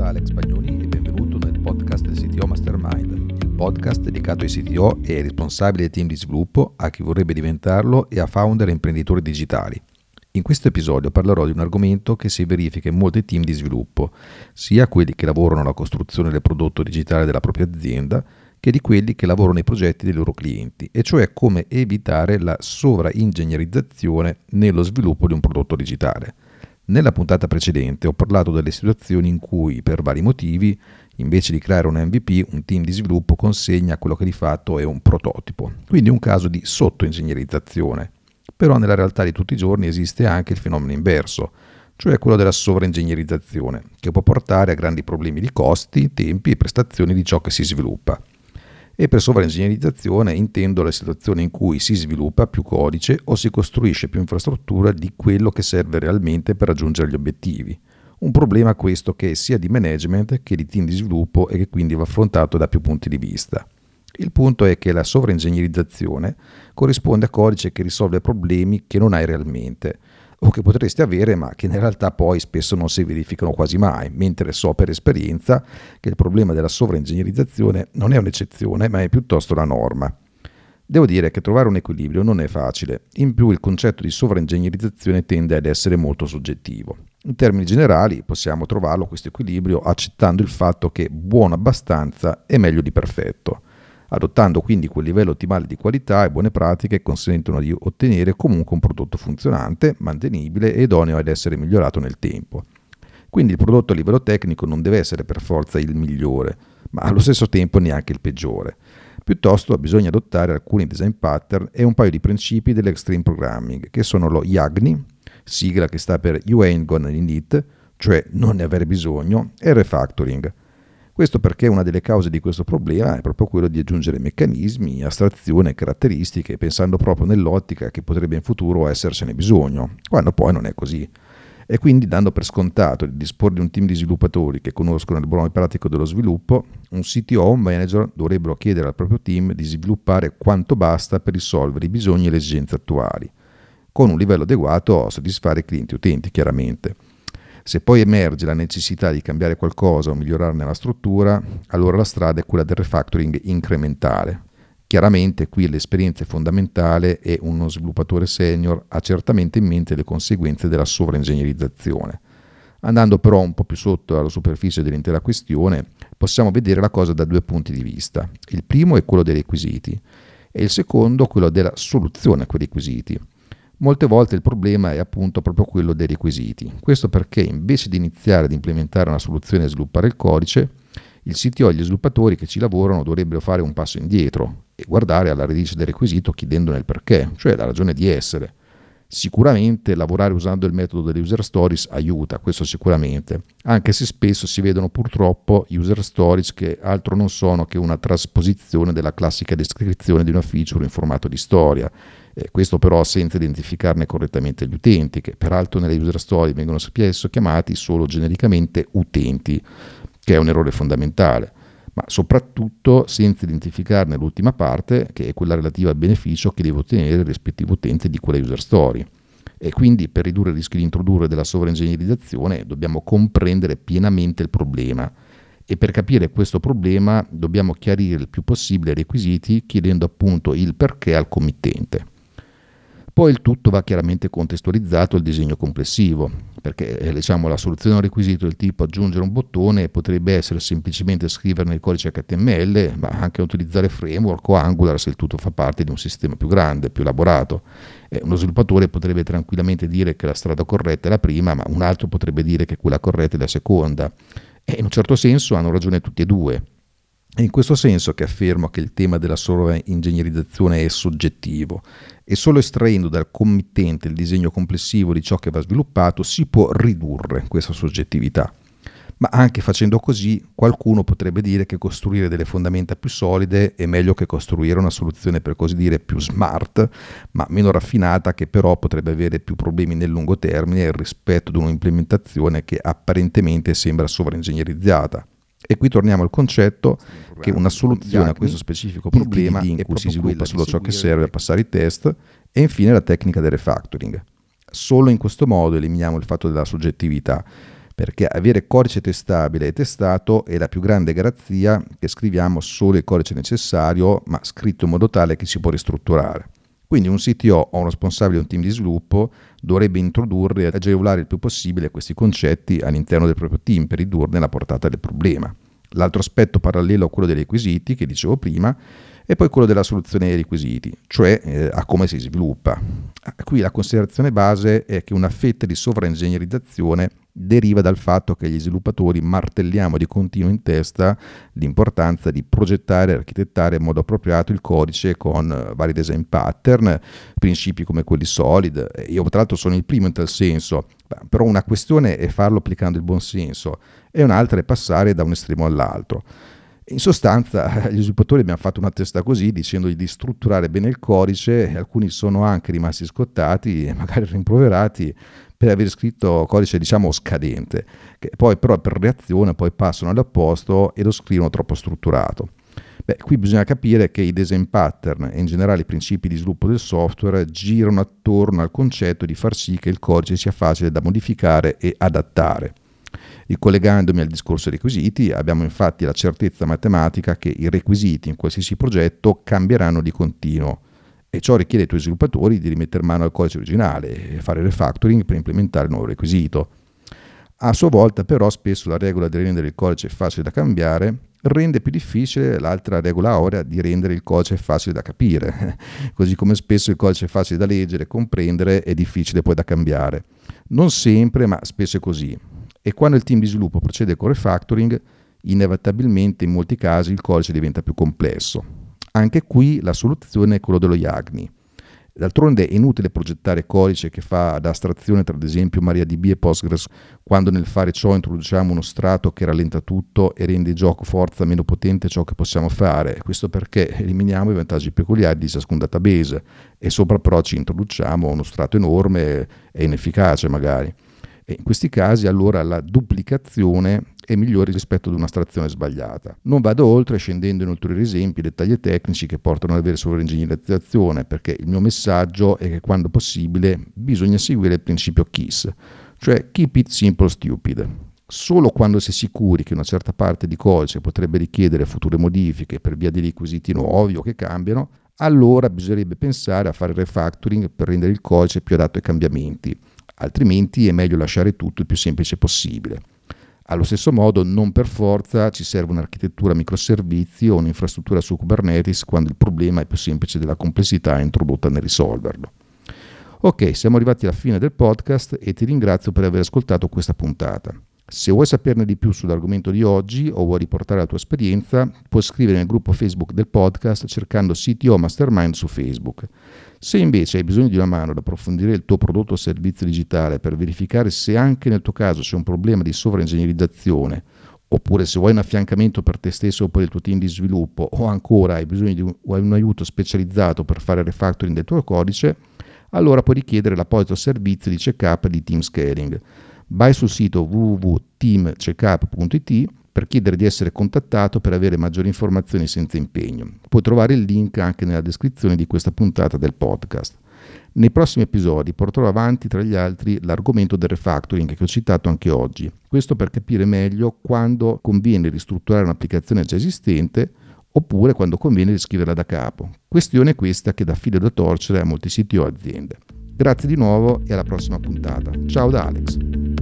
da Alex Pagnoni e benvenuto nel podcast del CTO Mastermind, il podcast dedicato ai CTO e ai responsabili del team di sviluppo, a chi vorrebbe diventarlo e a founder e imprenditori digitali. In questo episodio parlerò di un argomento che si verifica in molti team di sviluppo, sia quelli che lavorano alla costruzione del prodotto digitale della propria azienda, che di quelli che lavorano nei progetti dei loro clienti, e cioè come evitare la sovraingegnerizzazione nello sviluppo di un prodotto digitale. Nella puntata precedente ho parlato delle situazioni in cui, per vari motivi, invece di creare un MVP, un team di sviluppo consegna quello che di fatto è un prototipo, quindi un caso di sottoingegnerizzazione. Però nella realtà di tutti i giorni esiste anche il fenomeno inverso, cioè quello della sovraingegnerizzazione, che può portare a grandi problemi di costi, tempi e prestazioni di ciò che si sviluppa e per sovraingegnerizzazione intendo la situazione in cui si sviluppa più codice o si costruisce più infrastruttura di quello che serve realmente per raggiungere gli obiettivi. Un problema questo che è sia di management che di team di sviluppo e che quindi va affrontato da più punti di vista. Il punto è che la sovraingegnerizzazione corrisponde a codice che risolve problemi che non hai realmente o che potresti avere ma che in realtà poi spesso non si verificano quasi mai, mentre so per esperienza che il problema della sovraingegnerizzazione non è un'eccezione ma è piuttosto la norma. Devo dire che trovare un equilibrio non è facile, in più il concetto di sovraingegnerizzazione tende ad essere molto soggettivo. In termini generali possiamo trovarlo questo equilibrio accettando il fatto che buono abbastanza è meglio di perfetto adottando quindi quel livello ottimale di qualità e buone pratiche che consentono di ottenere comunque un prodotto funzionante, mantenibile e idoneo ad essere migliorato nel tempo. Quindi il prodotto a livello tecnico non deve essere per forza il migliore, ma allo stesso tempo neanche il peggiore. Piuttosto bisogna adottare alcuni design pattern e un paio di principi dell'extreme programming, che sono lo YAGNI, sigla che sta per You Ain't Gonna Need It, cioè non ne avere bisogno, e il refactoring, questo perché una delle cause di questo problema è proprio quello di aggiungere meccanismi, astrazione caratteristiche, pensando proprio nell'ottica che potrebbe in futuro essercene bisogno, quando poi non è così. E quindi dando per scontato di disporre di un team di sviluppatori che conoscono il buon pratico dello sviluppo, un CTO o un manager dovrebbero chiedere al proprio team di sviluppare quanto basta per risolvere i bisogni e le esigenze attuali, con un livello adeguato a soddisfare i clienti utenti, chiaramente. Se poi emerge la necessità di cambiare qualcosa o migliorarne la struttura, allora la strada è quella del refactoring incrementale. Chiaramente qui l'esperienza è fondamentale e uno sviluppatore senior ha certamente in mente le conseguenze della sovraingegnerizzazione. Andando però un po' più sotto alla superficie dell'intera questione, possiamo vedere la cosa da due punti di vista. Il primo è quello dei requisiti e il secondo quello della soluzione a quei requisiti. Molte volte il problema è appunto proprio quello dei requisiti. Questo perché invece di iniziare ad implementare una soluzione e sviluppare il codice, il CTO e gli sviluppatori che ci lavorano dovrebbero fare un passo indietro e guardare alla radice del requisito chiedendone il perché, cioè la ragione di essere. Sicuramente lavorare usando il metodo delle user stories aiuta, questo sicuramente, anche se spesso si vedono purtroppo user stories che altro non sono che una trasposizione della classica descrizione di una feature in formato di storia. Eh, questo però senza identificarne correttamente gli utenti, che peraltro nelle user story vengono spesso chiamati solo genericamente utenti, che è un errore fondamentale, ma soprattutto senza identificarne l'ultima parte, che è quella relativa al beneficio che deve ottenere il rispettivo utente di quella user story. E quindi per ridurre il rischio di introdurre della sovraingegnerizzazione dobbiamo comprendere pienamente il problema e per capire questo problema dobbiamo chiarire il più possibile i requisiti chiedendo appunto il perché al committente. Poi il tutto va chiaramente contestualizzato al disegno complessivo, perché eh, diciamo, la soluzione a un requisito del tipo aggiungere un bottone potrebbe essere semplicemente scrivere nel codice HTML, ma anche utilizzare framework o Angular se il tutto fa parte di un sistema più grande, più elaborato. Eh, uno sviluppatore potrebbe tranquillamente dire che la strada corretta è la prima, ma un altro potrebbe dire che quella corretta è la seconda. E in un certo senso hanno ragione tutti e due. È in questo senso che affermo che il tema della sovraingegnerizzazione è soggettivo e solo estraendo dal committente il disegno complessivo di ciò che va sviluppato si può ridurre questa soggettività. Ma anche facendo così qualcuno potrebbe dire che costruire delle fondamenta più solide è meglio che costruire una soluzione per così dire più smart, ma meno raffinata che però potrebbe avere più problemi nel lungo termine rispetto ad un'implementazione che apparentemente sembra sovraingegnerizzata e qui torniamo al concetto che una soluzione a questo specifico problema in cui si sviluppa solo ciò che serve a passare i test e infine la tecnica del refactoring. Solo in questo modo eliminiamo il fatto della soggettività, perché avere codice testabile e testato è la più grande garanzia che scriviamo solo il codice necessario, ma scritto in modo tale che si può ristrutturare. Quindi un CTO o un responsabile di un team di sviluppo dovrebbe introdurre e agevolare il più possibile questi concetti all'interno del proprio team per ridurne la portata del problema. L'altro aspetto parallelo a quello dei requisiti, che dicevo prima, è poi quello della soluzione dei requisiti, cioè eh, a come si sviluppa. Qui la considerazione base è che una fetta di sovraingegnerizzazione deriva dal fatto che gli sviluppatori martelliamo di continuo in testa l'importanza di progettare e architettare in modo appropriato il codice con eh, vari design pattern, principi come quelli solid. Io tra l'altro sono il primo in tal senso, però una questione è farlo applicando il buon senso e un'altra è passare da un estremo all'altro. In sostanza, gli sviluppatori abbiamo fatto una testa così, dicendogli di strutturare bene il codice, e alcuni sono anche rimasti scottati e magari rimproverati per aver scritto codice diciamo scadente, che poi però per reazione poi passano all'opposto e lo scrivono troppo strutturato. Beh, qui bisogna capire che i design pattern e in generale i principi di sviluppo del software girano attorno al concetto di far sì che il codice sia facile da modificare e adattare. Ricollegandomi al discorso requisiti, abbiamo infatti la certezza matematica che i requisiti in qualsiasi progetto cambieranno di continuo e ciò richiede ai tuoi sviluppatori di rimettere mano al codice originale e fare refactoring per implementare il nuovo requisito. A sua volta però spesso la regola di rendere il codice facile da cambiare rende più difficile l'altra regola aurea di rendere il codice facile da capire, così come spesso il codice è facile da leggere comprendere è difficile poi da cambiare. Non sempre, ma spesso è così. E quando il team di sviluppo procede con refactoring, inevitabilmente in molti casi il codice diventa più complesso. Anche qui la soluzione è quella dello YAGNI. D'altronde è inutile progettare codice che fa da astrazione tra ad esempio MariaDB e Postgres quando nel fare ciò introduciamo uno strato che rallenta tutto e rende il gioco forza meno potente ciò che possiamo fare. Questo perché eliminiamo i vantaggi peculiari di ciascun database e sopra però ci introduciamo uno strato enorme e inefficace magari. E in questi casi allora la duplicazione è migliore rispetto ad un'astrazione sbagliata. Non vado oltre scendendo in ulteriori esempi, dettagli tecnici che portano ad avere sovraingegnerizzazione, perché il mio messaggio è che quando possibile bisogna seguire il principio KISS, cioè Keep it simple stupid. Solo quando si è sicuri che una certa parte di codice potrebbe richiedere future modifiche per via di requisiti nuovi o che cambiano, allora bisognerebbe pensare a fare refactoring per rendere il codice più adatto ai cambiamenti altrimenti è meglio lasciare tutto il più semplice possibile. Allo stesso modo, non per forza ci serve un'architettura microservizi o un'infrastruttura su Kubernetes quando il problema è più semplice della complessità introdotta nel risolverlo. Ok, siamo arrivati alla fine del podcast e ti ringrazio per aver ascoltato questa puntata. Se vuoi saperne di più sull'argomento di oggi o vuoi riportare la tua esperienza, puoi scrivere nel gruppo Facebook del podcast cercando CTO Mastermind su Facebook. Se invece hai bisogno di una mano ad approfondire il tuo prodotto o servizio digitale per verificare se anche nel tuo caso c'è un problema di sovraingegnerizzazione, oppure se vuoi un affiancamento per te stesso o per il tuo team di sviluppo, o ancora hai bisogno di un, un aiuto specializzato per fare refactoring del tuo codice, allora puoi richiedere l'apposito servizio di checkup di Team Scaling vai sul sito www.teamcheckup.it per chiedere di essere contattato per avere maggiori informazioni senza impegno. Puoi trovare il link anche nella descrizione di questa puntata del podcast. Nei prossimi episodi porterò avanti, tra gli altri, l'argomento del refactoring che ho citato anche oggi. Questo per capire meglio quando conviene ristrutturare un'applicazione già esistente oppure quando conviene riscriverla da capo. Questione questa che dà filo da torcere a molti siti o aziende. Grazie di nuovo e alla prossima puntata. Ciao da Alex.